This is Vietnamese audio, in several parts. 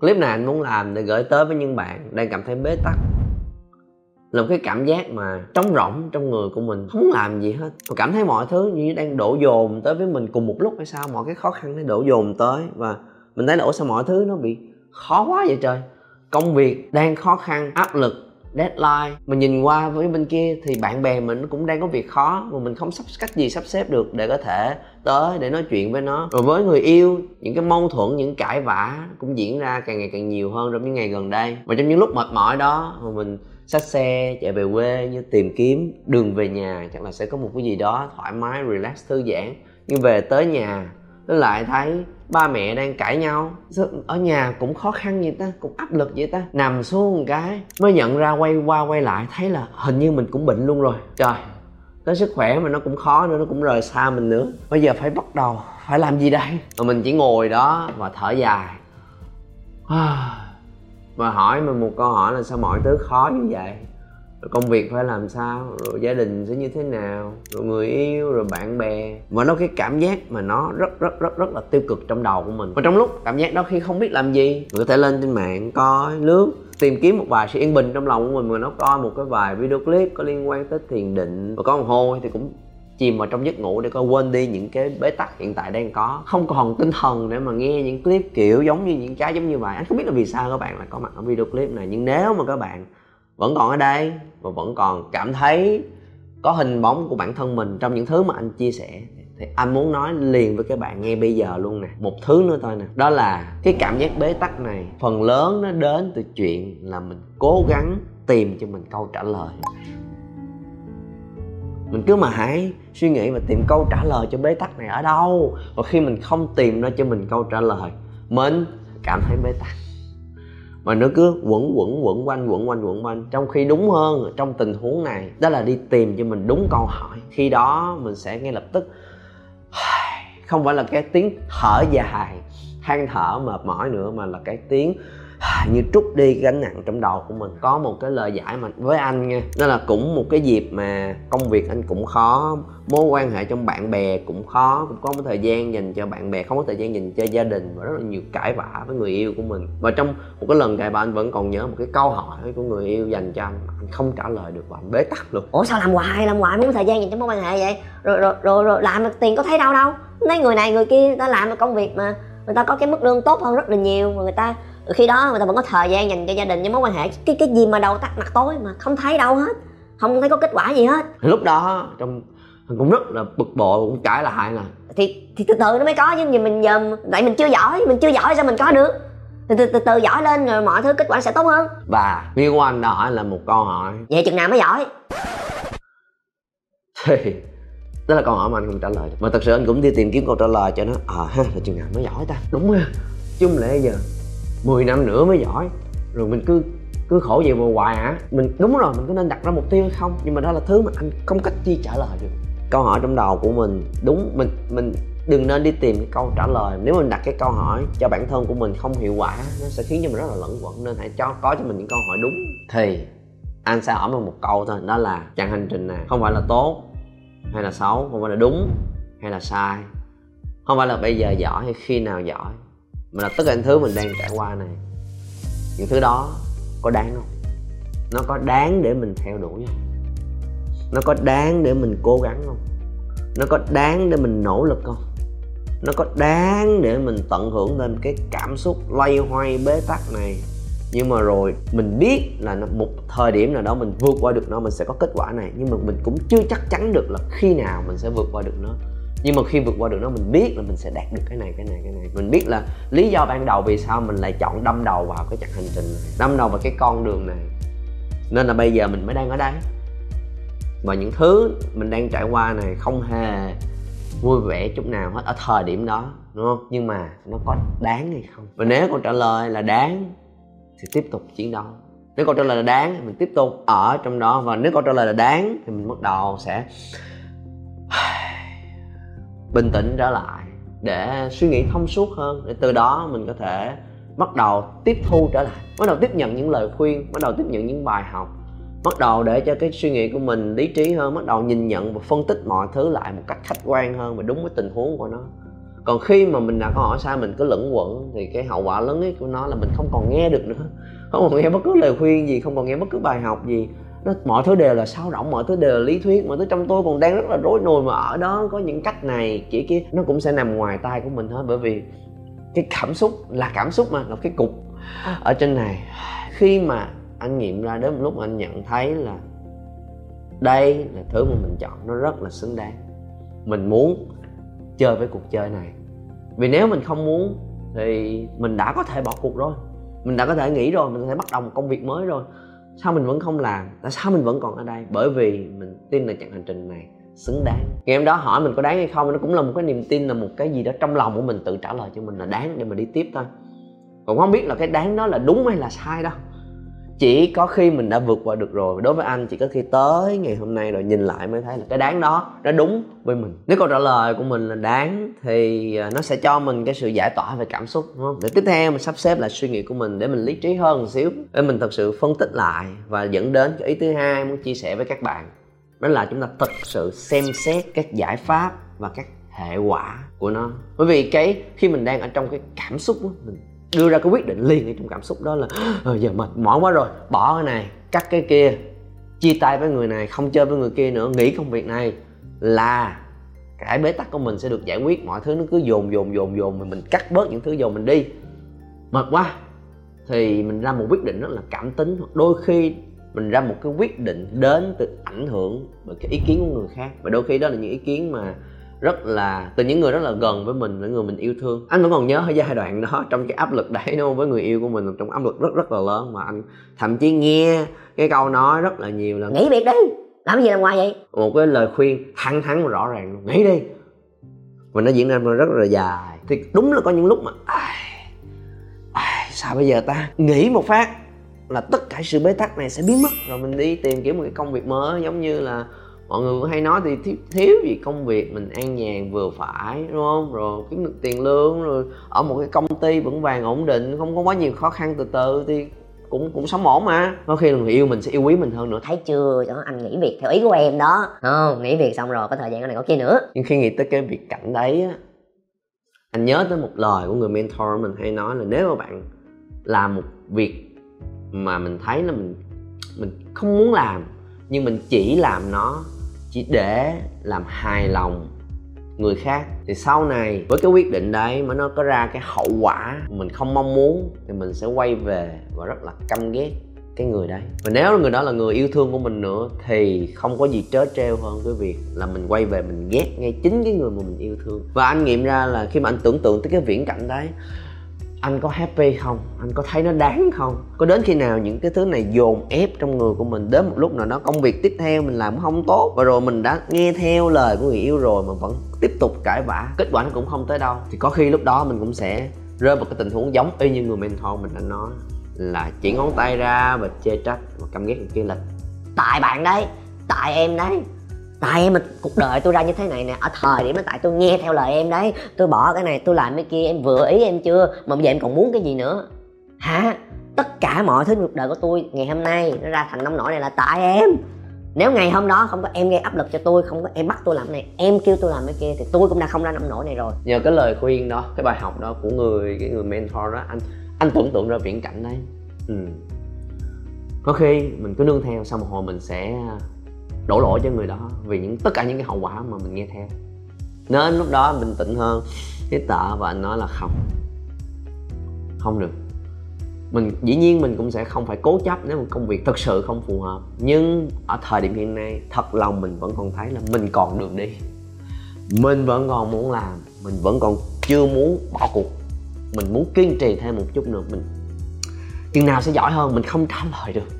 clip này anh muốn làm để gửi tới với những bạn đang cảm thấy bế tắc. Là một cái cảm giác mà trống rỗng trong người của mình, không muốn làm gì hết. Mà cảm thấy mọi thứ như đang đổ dồn tới với mình cùng một lúc hay sao? Mọi cái khó khăn nó đổ dồn tới và mình thấy là, ủa, sao mọi thứ nó bị khó quá vậy trời? Công việc đang khó khăn, áp lực deadline. Mà nhìn qua với bên kia thì bạn bè mình cũng đang có việc khó, mà mình không sắp cách gì sắp xếp được để có thể tới để nói chuyện với nó. Rồi với người yêu, những cái mâu thuẫn, những cãi vã cũng diễn ra càng ngày càng nhiều hơn trong những ngày gần đây. Và trong những lúc mệt mỏi đó, mà mình xách xe chạy về quê như tìm kiếm đường về nhà, chắc là sẽ có một cái gì đó thoải mái, relax, thư giãn. Nhưng về tới nhà lại thấy ba mẹ đang cãi nhau. Ở nhà cũng khó khăn vậy ta? Cũng áp lực vậy ta? Nằm xuống một cái, mới nhận ra quay qua quay lại, thấy là hình như mình cũng bệnh luôn rồi. Trời, tới sức khỏe mà nó cũng khó nữa, nó cũng rời xa mình nữa. Bây giờ phải bắt đầu, phải làm gì đây? Mà mình chỉ ngồi đó và thở dài. Và hỏi mình một câu hỏi là sao mọi thứ khó như vậy? Rồi công việc phải làm sao? Rồi gia đình sẽ như thế nào? Rồi người yêu, rồi bạn bè. Và nó cái cảm giác mà nó rất rất rất rất là tiêu cực trong đầu của mình. Và trong lúc cảm giác đó khi không biết làm gì, mình có thể lên trên mạng, coi lướt, tìm kiếm một vài sự yên bình trong lòng của mình mà nó coi một cái vài video clip có liên quan tới thiền định. Và có một hồi thì cũng chìm vào trong giấc ngủ để coi quên đi những cái bế tắc hiện tại đang có. Không còn tinh thần để mà nghe những clip kiểu giống như những cái giống như vậy. Anh không biết là vì sao các bạn lại có mặt ở video clip này, nhưng nếu mà các bạn vẫn còn ở đây và vẫn còn cảm thấy có hình bóng của bản thân mình trong những thứ mà anh chia sẻ. Thì anh muốn nói liền với các bạn nghe bây giờ luôn nè. Một thứ nữa thôi nè. Đó là cái cảm giác bế tắc này, phần lớn nó đến từ chuyện là mình cố gắng tìm cho mình câu trả lời. Mình cứ mà hãy suy nghĩ và tìm câu trả lời cho bế tắc này ở đâu. Và khi mình không tìm ra cho mình câu trả lời, mình cảm thấy bế tắc mà nó cứ quẩn quẩn quẩn quanh quẩn quanh quẩn quanh. Trong khi đúng hơn trong tình huống này, đó là đi tìm cho mình đúng câu hỏi. Khi đó mình sẽ ngay lập tức, không phải là cái tiếng thở dài than thở mệt mỏi nữa mà là cái tiếng như trút đi gánh nặng trong đầu của mình. Có một cái lời giải mà với anh nha đó là cũng một cái dịp mà công việc anh cũng khó mối quan hệ trong bạn bè cũng khó cũng có một thời gian dành cho bạn bè không có thời gian dành cho gia đình và rất là nhiều cãi vã với người yêu của mình. Và trong một cái lần cãi vã anh vẫn còn nhớ một cái câu hỏi của người yêu dành cho anh anh không trả lời được và anh bế tắc luôn. Ủa sao làm hoài làm hoài? Muốn thời gian dành cho mối quan hệ vậy? Rồi rồi rồi, rồi làm tiền có thấy đâu đâu? Nói người này người kia người ta làm công việc mà người ta có cái mức lương tốt hơn rất là nhiều mà người ta khi đó người ta vẫn có thời gian dành cho gia đình với mối quan hệ. Cái cái gì mà đầu tắt mặt tối mà không thấy đâu hết không thấy có kết quả gì hết. Lúc đó trong cũng rất là bực bội cũng cãi lại là thì thì từ từ nó mới có chứ gì mình giờ tại mình chưa giỏi mình chưa giỏi sao mình có được. Từ từ, từ, từ giỏi lên rồi mọi thứ kết quả sẽ tốt hơn. Và nguyên của anh hỏi là một câu hỏi. Vậy chừng nào mới giỏi? Thì đó là câu hỏi mà anh không trả lời. Mà thật sự anh cũng đi tìm kiếm câu trả lời cho nó. Ờ à, ha là chừng nào mới giỏi ta. Đúng ha. Chung lệ giờ 10 năm nữa mới giỏi. Rồi mình cứ cứ khổ vậy mà hoài hả? Mình đúng rồi mình có nên đặt ra mục tiêu hay không? Nhưng mà đó là thứ mà anh không cách chi trả lời được. Câu hỏi trong đầu của mình đúng mình mình đừng nên đi tìm cái câu trả lời. Nếu mình đặt cái câu hỏi cho bản thân của mình không hiệu quả nó sẽ khiến cho mình rất là lẫn quẩn. Nên hãy cho có cho mình những câu hỏi đúng. Thì anh sẽ hỏi mình một câu thôi. Đó là chặng hành trình này không phải là tốt hay là xấu, không phải là đúng hay là sai. Không phải là bây giờ giỏi hay khi nào giỏi, mà là tất cả những thứ mình đang trải qua này. Những thứ đó có đáng không? Nó có đáng để mình theo đuổi không? Nó có đáng để mình cố gắng không? Nó có đáng để mình nỗ lực không? Nó có đáng để mình tận hưởng lên cái cảm xúc loay hoay bế tắc này nhưng mà rồi, mình biết là một thời điểm nào đó mình vượt qua được nó, mình sẽ có kết quả này. Nhưng mà mình cũng chưa chắc chắn được là khi nào mình sẽ vượt qua được nó. Nhưng mà khi vượt qua được nó, mình biết là mình sẽ đạt được cái này cái này cái này. Mình biết là lý do ban đầu vì sao mình lại chọn đâm đầu vào cái chặng hành trình này, đâm đầu vào cái con đường này. Nên là bây giờ mình mới đang ở đây. Và những thứ mình đang trải qua này không hề vui vẻ chút nào hết ở thời điểm đó, đúng không? Nhưng mà nó có đáng hay không? Và nếu câu trả lời là đáng thì tiếp tục chiến đấu. Nếu câu trả lời là đáng thì mình tiếp tục ở trong đó và nếu câu trả lời là đáng thì mình bắt đầu sẽ bình tĩnh trở lại để suy nghĩ thông suốt hơn, để từ đó mình có thể bắt đầu tiếp thu trở lại, bắt đầu tiếp nhận những lời khuyên, bắt đầu tiếp nhận những bài học, bắt đầu để cho cái suy nghĩ của mình lý trí hơn, bắt đầu nhìn nhận và phân tích mọi thứ lại một cách khách quan hơn và đúng với tình huống của nó còn khi mà mình đặt câu hỏi sai, mình cứ lẫn quẩn, thì cái hậu quả lớn nhất của nó là mình không còn nghe được nữa. Không còn nghe bất cứ lời khuyên gì, không còn nghe bất cứ bài học gì. Nó, mọi thứ đều là sao động, mọi thứ đều là lý thuyết, mọi thứ trong tôi còn đang rất là rối nồi mà ở đó có những cách này chỉ kia nó cũng sẽ nằm ngoài tay của mình hết, bởi vì cái cảm xúc là cảm xúc mà, là cái cục ở trên này. Khi mà anh nghiệm ra đến một lúc anh nhận thấy là đây là thứ mà mình chọn, nó rất là xứng đáng. Mình muốn chơi với cuộc chơi này. Vì nếu mình không muốn thì mình đã có thể bỏ cuộc rồi. Mình đã có thể nghỉ rồi, mình có thể bắt đầu một công việc mới rồi. Sao mình vẫn không làm? Tại sao mình vẫn còn ở đây? Bởi vì mình tin là chặng hành trình này xứng đáng. Ngày hôm đó hỏi mình có đáng hay không, nó cũng là một cái niềm tin, là một cái gì đó trong lòng của mình tự trả lời cho mình là đáng để mà đi tiếp thôi. Còn không biết là cái đáng đó là đúng hay là sai đâu chỉ có khi mình đã vượt qua được rồi. Đối với anh chỉ có khi tới ngày hôm nay rồi nhìn lại mới thấy là cái đáng đó nó đúng với mình. Nếu câu trả lời của mình là đáng thì à, nó sẽ cho mình cái sự giải tỏa về cảm xúc đúng không? Để tiếp theo mình sắp xếp lại suy nghĩ của mình để mình lý trí hơn một xíu để mình thật sự phân tích lại và dẫn đến cái ý thứ hai muốn chia sẻ với các bạn. Đó là chúng ta thật sự xem xét các giải pháp và các hệ quả của nó. Bởi vì cái khi mình đang ở trong cái cảm xúc đó, mình đưa ra cái quyết định liền ở trong cảm xúc đó là à, giờ mệt mỏi quá rồi bỏ cái này cắt cái kia chia tay với người này không chơi với người kia nữa nghỉ công việc này. Là cái bế tắc của mình sẽ được giải quyết mọi thứ nó cứ dồn dồn dồn dồn mà mình cắt bớt những thứ dồn mình đi. Mệt quá. Thì mình ra một quyết định rất là cảm tính đôi khi mình ra một cái quyết định đến từ ảnh hưởng bởi cái ý kiến của người khác và đôi khi đó là những ý kiến mà rất là từ những người rất là gần với mình những người mình yêu thương. Anh vẫn còn nhớ ở giai đoạn đó trong cái áp lực đấy đúng không? Với người yêu của mình trong áp lực rất rất là lớn mà anh thậm chí nghe cái câu nói rất là nhiều là nghỉ việc đi! Làm gì làm ngoài vậy? Một cái lời khuyên thẳng thắn và rõ ràng nghỉ đi! Và nó diễn ra rất là dài. Thì đúng là có những lúc mà ai, ai, sao bây giờ ta? Nghỉ một phát là tất cả sự bế tắc này sẽ biến mất. Rồi mình đi tìm kiếm một cái công việc mới giống như là mọi người hay nói thì thiếu, thiếu gì công việc mình an nhàn vừa phải đúng không? Rồi kiếm được tiền lương rồi ở một cái công ty vững vàng ổn định không có quá nhiều khó khăn từ từ thì cũng cũng sống ổn mà. Có khi là người yêu mình sẽ yêu quý mình hơn nữa. Thấy chưa? Anh nghỉ việc theo ý của em đó. Không? Nghỉ việc xong rồi có thời gian cái này có kia nữa. Nhưng khi nghĩ tới cái việc cảnh đấy á anh nhớ tới một lời của người mentor mình hay nói là nếu mà bạn làm một việc mà mình thấy là mình mình không muốn làm nhưng mình chỉ làm nó chỉ để làm hài lòng người khác. Thì sau này, với cái quyết định đấy mà nó có ra cái hậu quả mình không mong muốn, thì mình sẽ quay về và rất là căm ghét cái người đấy. Và nếu người đó là người yêu thương của mình nữa, thì không có gì trớ trêu hơn cái việc là mình quay về mình ghét ngay chính cái người mà mình yêu thương. Và anh nghiệm ra là khi mà anh tưởng tượng tới cái viễn cảnh đấy anh có happy không? Anh có thấy nó đáng không? Có đến khi nào những cái thứ này dồn ép trong người của mình đến một lúc nào đó công việc tiếp theo mình làm không tốt và rồi mình đã nghe theo lời của người yêu rồi mà vẫn tiếp tục cãi vã, kết quả nó cũng không tới đâu. Thì có khi lúc đó mình cũng sẽ rơi vào cái tình huống giống y như người mentor mình đã nói, là chỉ ngón tay ra và chê trách và căm ghét người kia là, tại bạn đấy, tại em đấy tại em mà cuộc đời tôi ra như thế này nè, ở thời điểm đó tại tôi nghe theo lời em đấy, tôi bỏ cái này, tôi làm cái kia, em vừa ý em chưa? Mà bây giờ em còn muốn cái gì nữa? Hả? Tất cả mọi thứ cuộc đời của tôi ngày hôm nay nó ra thành nông nổi này là tại em. Nếu ngày hôm đó không có em gây áp lực cho tôi, không có em bắt tôi làm này, em kêu tôi làm cái kia thì tôi cũng đã không ra nông nổi này rồi. Nhờ cái lời khuyên đó, cái bài học đó của người, cái người mentor đó, anh anh tưởng tượng ra viễn cảnh đấy. Ừ. có khi mình cứ nương theo, sau một hồi mình sẽ đổ lỗi cho người đó vì những, tất cả những cái hậu quả mà mình nghe theo. Nên lúc đó bình tĩnh hơn, hít thở và anh nói là không. Không được. Mình, dĩ nhiên mình cũng sẽ không phải cố chấp nếu mà công việc thực sự không phù hợp. Nhưng ở thời điểm hiện nay, thật lòng mình vẫn còn thấy là mình còn đường đi. Mình vẫn còn muốn làm, mình vẫn còn chưa muốn bỏ cuộc. Mình muốn kiên trì thêm một chút nữa, mình, chừng nào sẽ giỏi hơn, mình không trả lời được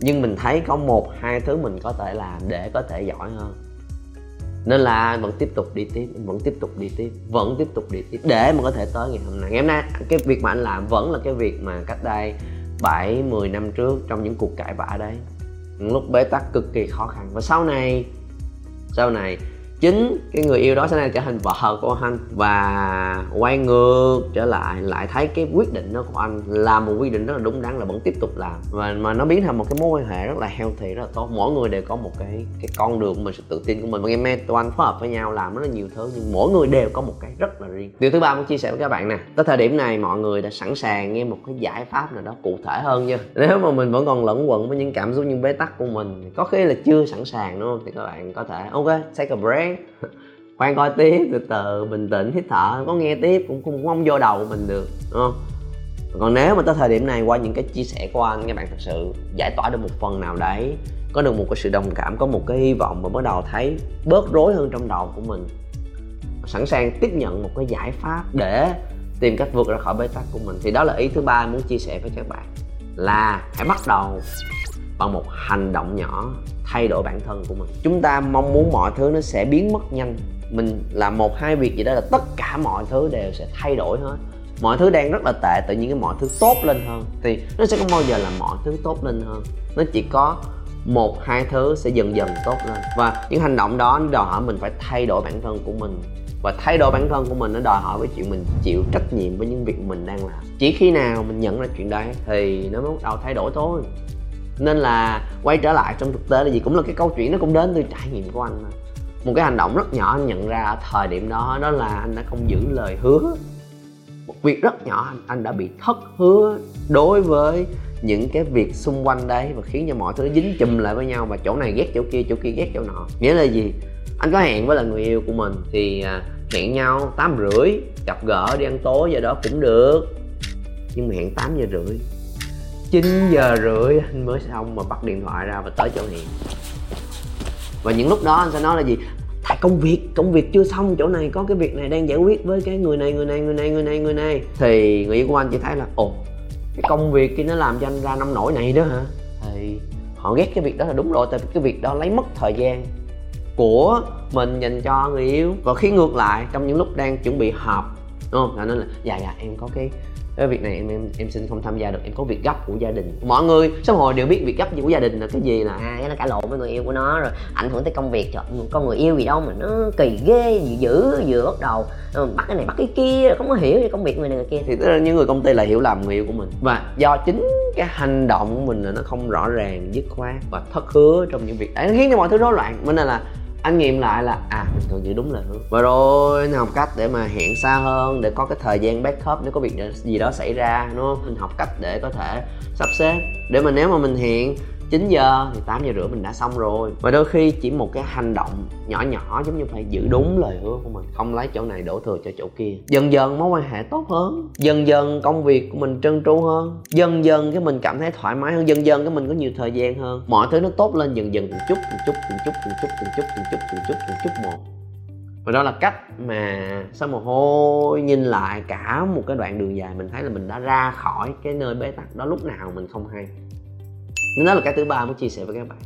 nhưng mình thấy có một hai thứ mình có thể làm để có thể giỏi hơn. Nên là vẫn tiếp tục đi tiếp vẫn tiếp tục đi tiếp vẫn tiếp tục đi tiếp để mà có thể tới ngày hôm nay. Ngày hôm nay cái việc mà anh làm vẫn là cái việc mà cách đây 7, 10 năm trước trong những cuộc cãi vã đấy. Những lúc bế tắc cực kỳ khó khăn. Và sau này sau này chính cái người yêu đó sẽ này trở thành vợ của anh và quay ngược trở lại lại thấy cái quyết định đó của anh là một quyết định rất là đúng đắn, là vẫn tiếp tục làm. Và mà nó biến thành một cái mối quan hệ rất là healthy, rất là tốt. Mỗi người đều có một cái cái con đường của mình sự tự tin của mình. Và ngày tụi anh phối hợp với nhau làm rất là nhiều thứ, nhưng mỗi người đều có một cái rất là riêng. Điều thứ ba muốn chia sẻ với các bạn nè, tới thời điểm này mọi người đã sẵn sàng nghe một cái giải pháp nào đó cụ thể hơn chưa? Nếu mà mình vẫn còn lẫn quẩn với những cảm xúc, những bế tắc của mình, có khi là chưa sẵn sàng, đúng không? Thì các bạn có thể, ok, take a break khoan coi tiếp từ từ bình tĩnh hít thở. Có nghe tiếp cũng không, không vô đầu mình được đúng không? Còn nếu mà tới thời điểm này qua những cái chia sẻ của anh các bạn thật sự giải tỏa được một phần nào đấy có được một cái sự đồng cảm có một cái hy vọng và bắt đầu thấy bớt rối hơn trong đầu của mình. Sẵn sàng tiếp nhận một cái giải pháp để tìm cách vượt ra khỏi bế tắc của mình. Thì đó là ý thứ ba muốn chia sẻ với các bạn là hãy bắt đầu bằng một hành động nhỏ, thay đổi bản thân của mình. Chúng ta mong muốn mọi thứ nó sẽ biến mất nhanh. Mình làm một, hai việc gì đó là tất cả mọi thứ đều sẽ thay đổi hết. Mọi thứ đang rất là tệ, tự nhiên cái mọi thứ tốt lên hơn. Thì nó sẽ không bao giờ là mọi thứ tốt lên hơn. Nó chỉ có một, hai thứ sẽ dần dần tốt lên. Và những hành động đó, nó đòi hỏi mình phải thay đổi bản thân của mình. Và thay đổi bản thân của mình, nó đòi hỏi với chuyện mình chịu trách nhiệm với những việc mình đang làm. Chỉ khi nào mình nhận ra chuyện đấy, thì nó mới bắt đầu thay đổi thôi nên là quay trở lại trong thực tế là gì? Cũng là cái câu chuyện nó cũng đến từ trải nghiệm của anh mà. Một cái hành động rất nhỏ anh nhận ra ở thời điểm đó đó là anh đã không giữ lời hứa. Một việc rất nhỏ anh, anh đã bị thất hứa đối với những cái việc xung quanh đấy và khiến cho mọi thứ dính chùm lại với nhau và chỗ này ghét chỗ kia chỗ kia ghét chỗ nọ. Nghĩa là gì? Anh có hẹn với là người yêu của mình thì à, hẹn nhau tám rưỡi gặp gỡ đi ăn tối giờ đó cũng được. Nhưng mà hẹn 8 giờ rưỡi. 9 giờ rưỡi, anh mới xong mà bắt điện thoại ra và tới chỗ hẹn và những lúc đó anh sẽ nói là gì? Tại công việc công việc chưa xong, chỗ này có cái việc này đang giải quyết với cái người này người này người này người này người này. Thì người yêu của anh chỉ thấy là, ồ, cái công việc kia nó làm cho anh ra nông nổi này đó hả? Thì họ ghét cái việc đó là đúng rồi, tại vì cái việc đó lấy mất thời gian của mình dành cho người yêu. Và khi ngược lại, trong những lúc đang chuẩn bị họp, đúng không? Là nó là dạ dạ em có cái cái việc này em em em xin không tham gia được. Em có việc gấp của gia đình. Mọi người sớm hồi đều biết việc gấp của gia đình là cái gì là à cái nó cãi lộn với người yêu của nó rồi. Ảnh hưởng tới công việc trời con người yêu gì đâu mà nó kỳ ghê gì dữ vừa bắt đầu ờ, bắt cái này bắt cái kia không có hiểu về công việc người này người kia. Thì tức là những người công ty là hiểu lầm người yêu của mình. Và do chính cái hành động của mình là nó không rõ ràng dứt khoát và thất hứa trong những việc. Đấy nó khiến cho mọi thứ rối loạn. Nên là anh nghiệm lại là à mình cần giữ đúng lời hứa. Và rồi anh học cách để mà hẹn xa hơn, để có cái thời gian backup nếu có việc gì đó xảy ra, đúng không? Mình học cách để có thể sắp xếp. Để mà nếu mà mình hẹn 9 giờ thì 8 giờ rưỡi mình đã xong rồi. Và đôi khi chỉ một cái hành động nhỏ nhỏ giống như phải giữ đúng lời hứa của mình, không lấy chỗ này đổ thừa cho chỗ kia. Dần dần mối quan hệ tốt hơn, dần dần công việc của mình trơn tru hơn, dần dần cái mình cảm thấy thoải mái hơn, dần dần cái mình có nhiều thời gian hơn. Mọi thứ nó tốt lên dần dần từng chút từng chút từng chút từng chút từng chút từng chút từng chút từng chút một. Và đó là cách mà sau một hồi nhìn lại cả một cái đoạn đường dài mình thấy là mình đã ra khỏi cái nơi bế tắc đó lúc nào mình không hay nên đó là cái thứ ba muốn chia sẻ với các bạn.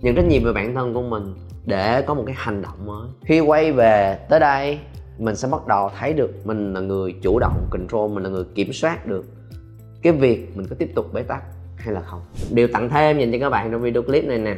Nhận trách nhiệm về bản thân của mình để có một cái hành động mới. Khi quay về tới đây, mình sẽ bắt đầu thấy được mình là người chủ động, control, mình là người kiểm soát được cái việc mình có tiếp tục bế tắc hay là không. Điều tặng thêm dành cho các bạn trong video clip này nè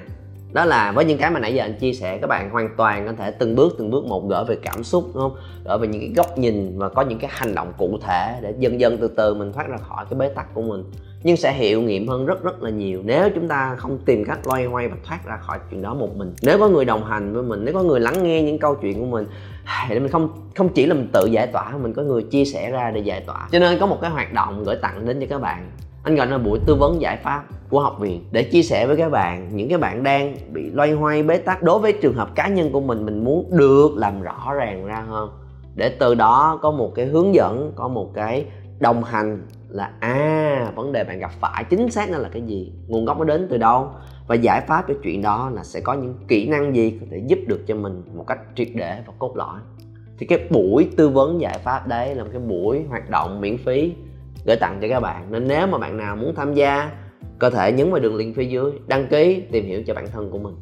đó là với những cái mà nãy giờ anh chia sẻ, các bạn hoàn toàn có thể từng bước từng bước một gỡ về cảm xúc, đúng không? Gỡ về những cái góc nhìn và có những cái hành động cụ thể để dần dần từ từ mình thoát ra khỏi cái bế tắc của mình. Nhưng sẽ hiệu nghiệm hơn rất rất là nhiều nếu chúng ta không tìm cách loay hoay và thoát ra khỏi chuyện đó một mình. Nếu có người đồng hành với mình, nếu có người lắng nghe những câu chuyện của mình, để mình không không chỉ là mình tự giải tỏa, mình có người chia sẻ ra để giải tỏa. Cho nên có một cái hoạt động gửi tặng đến cho các bạn anh gọi là buổi tư vấn giải pháp của học viện để chia sẻ với các bạn những cái bạn đang bị loay hoay, bế tắc. Đối với trường hợp cá nhân của mình mình muốn được làm rõ ràng ra hơn. Để từ đó có một cái hướng dẫn, có một cái đồng hành là à vấn đề bạn gặp phải chính xác nó là cái gì, nguồn gốc nó đến từ đâu. Và giải pháp cho chuyện đó là sẽ có những kỹ năng gì có thể giúp được cho mình một cách triệt để và cốt lõi. Thì cái buổi tư vấn giải pháp đấy là một cái buổi hoạt động miễn phí gửi tặng cho các bạn. Nên nếu mà bạn nào muốn tham gia, có thể nhấn vào đường link phía dưới, đăng ký, tìm hiểu cho bản thân của mình.